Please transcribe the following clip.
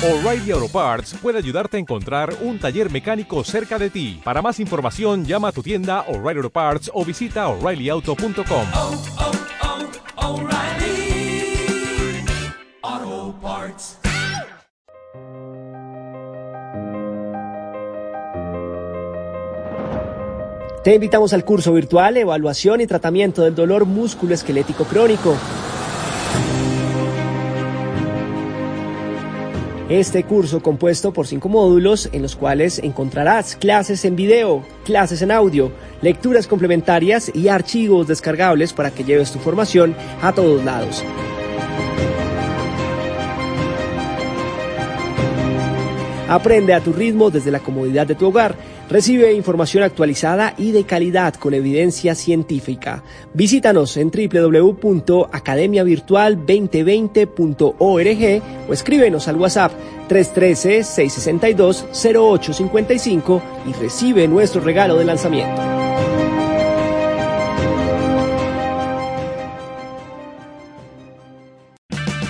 O'Reilly Auto Parts puede ayudarte a encontrar un taller mecánico cerca de ti. Para más información, llama a tu tienda O'Reilly Auto Parts o visita oreillyauto.com. oh, oh, Parts. Te invitamos al curso virtual Evaluación y Tratamiento del Dolor Músculo-Esquelético Crónico. Este curso compuesto por cinco módulos en los cuales encontrarás clases en video, clases en audio, lecturas complementarias y archivos descargables para que lleves tu formación a todos lados. Aprende a tu ritmo desde la comodidad de tu hogar. Recibe información actualizada y de calidad con evidencia científica. Visítanos en www.academiavirtual2020.org o escríbenos al WhatsApp 313-662-0855 y recibe nuestro regalo de lanzamiento.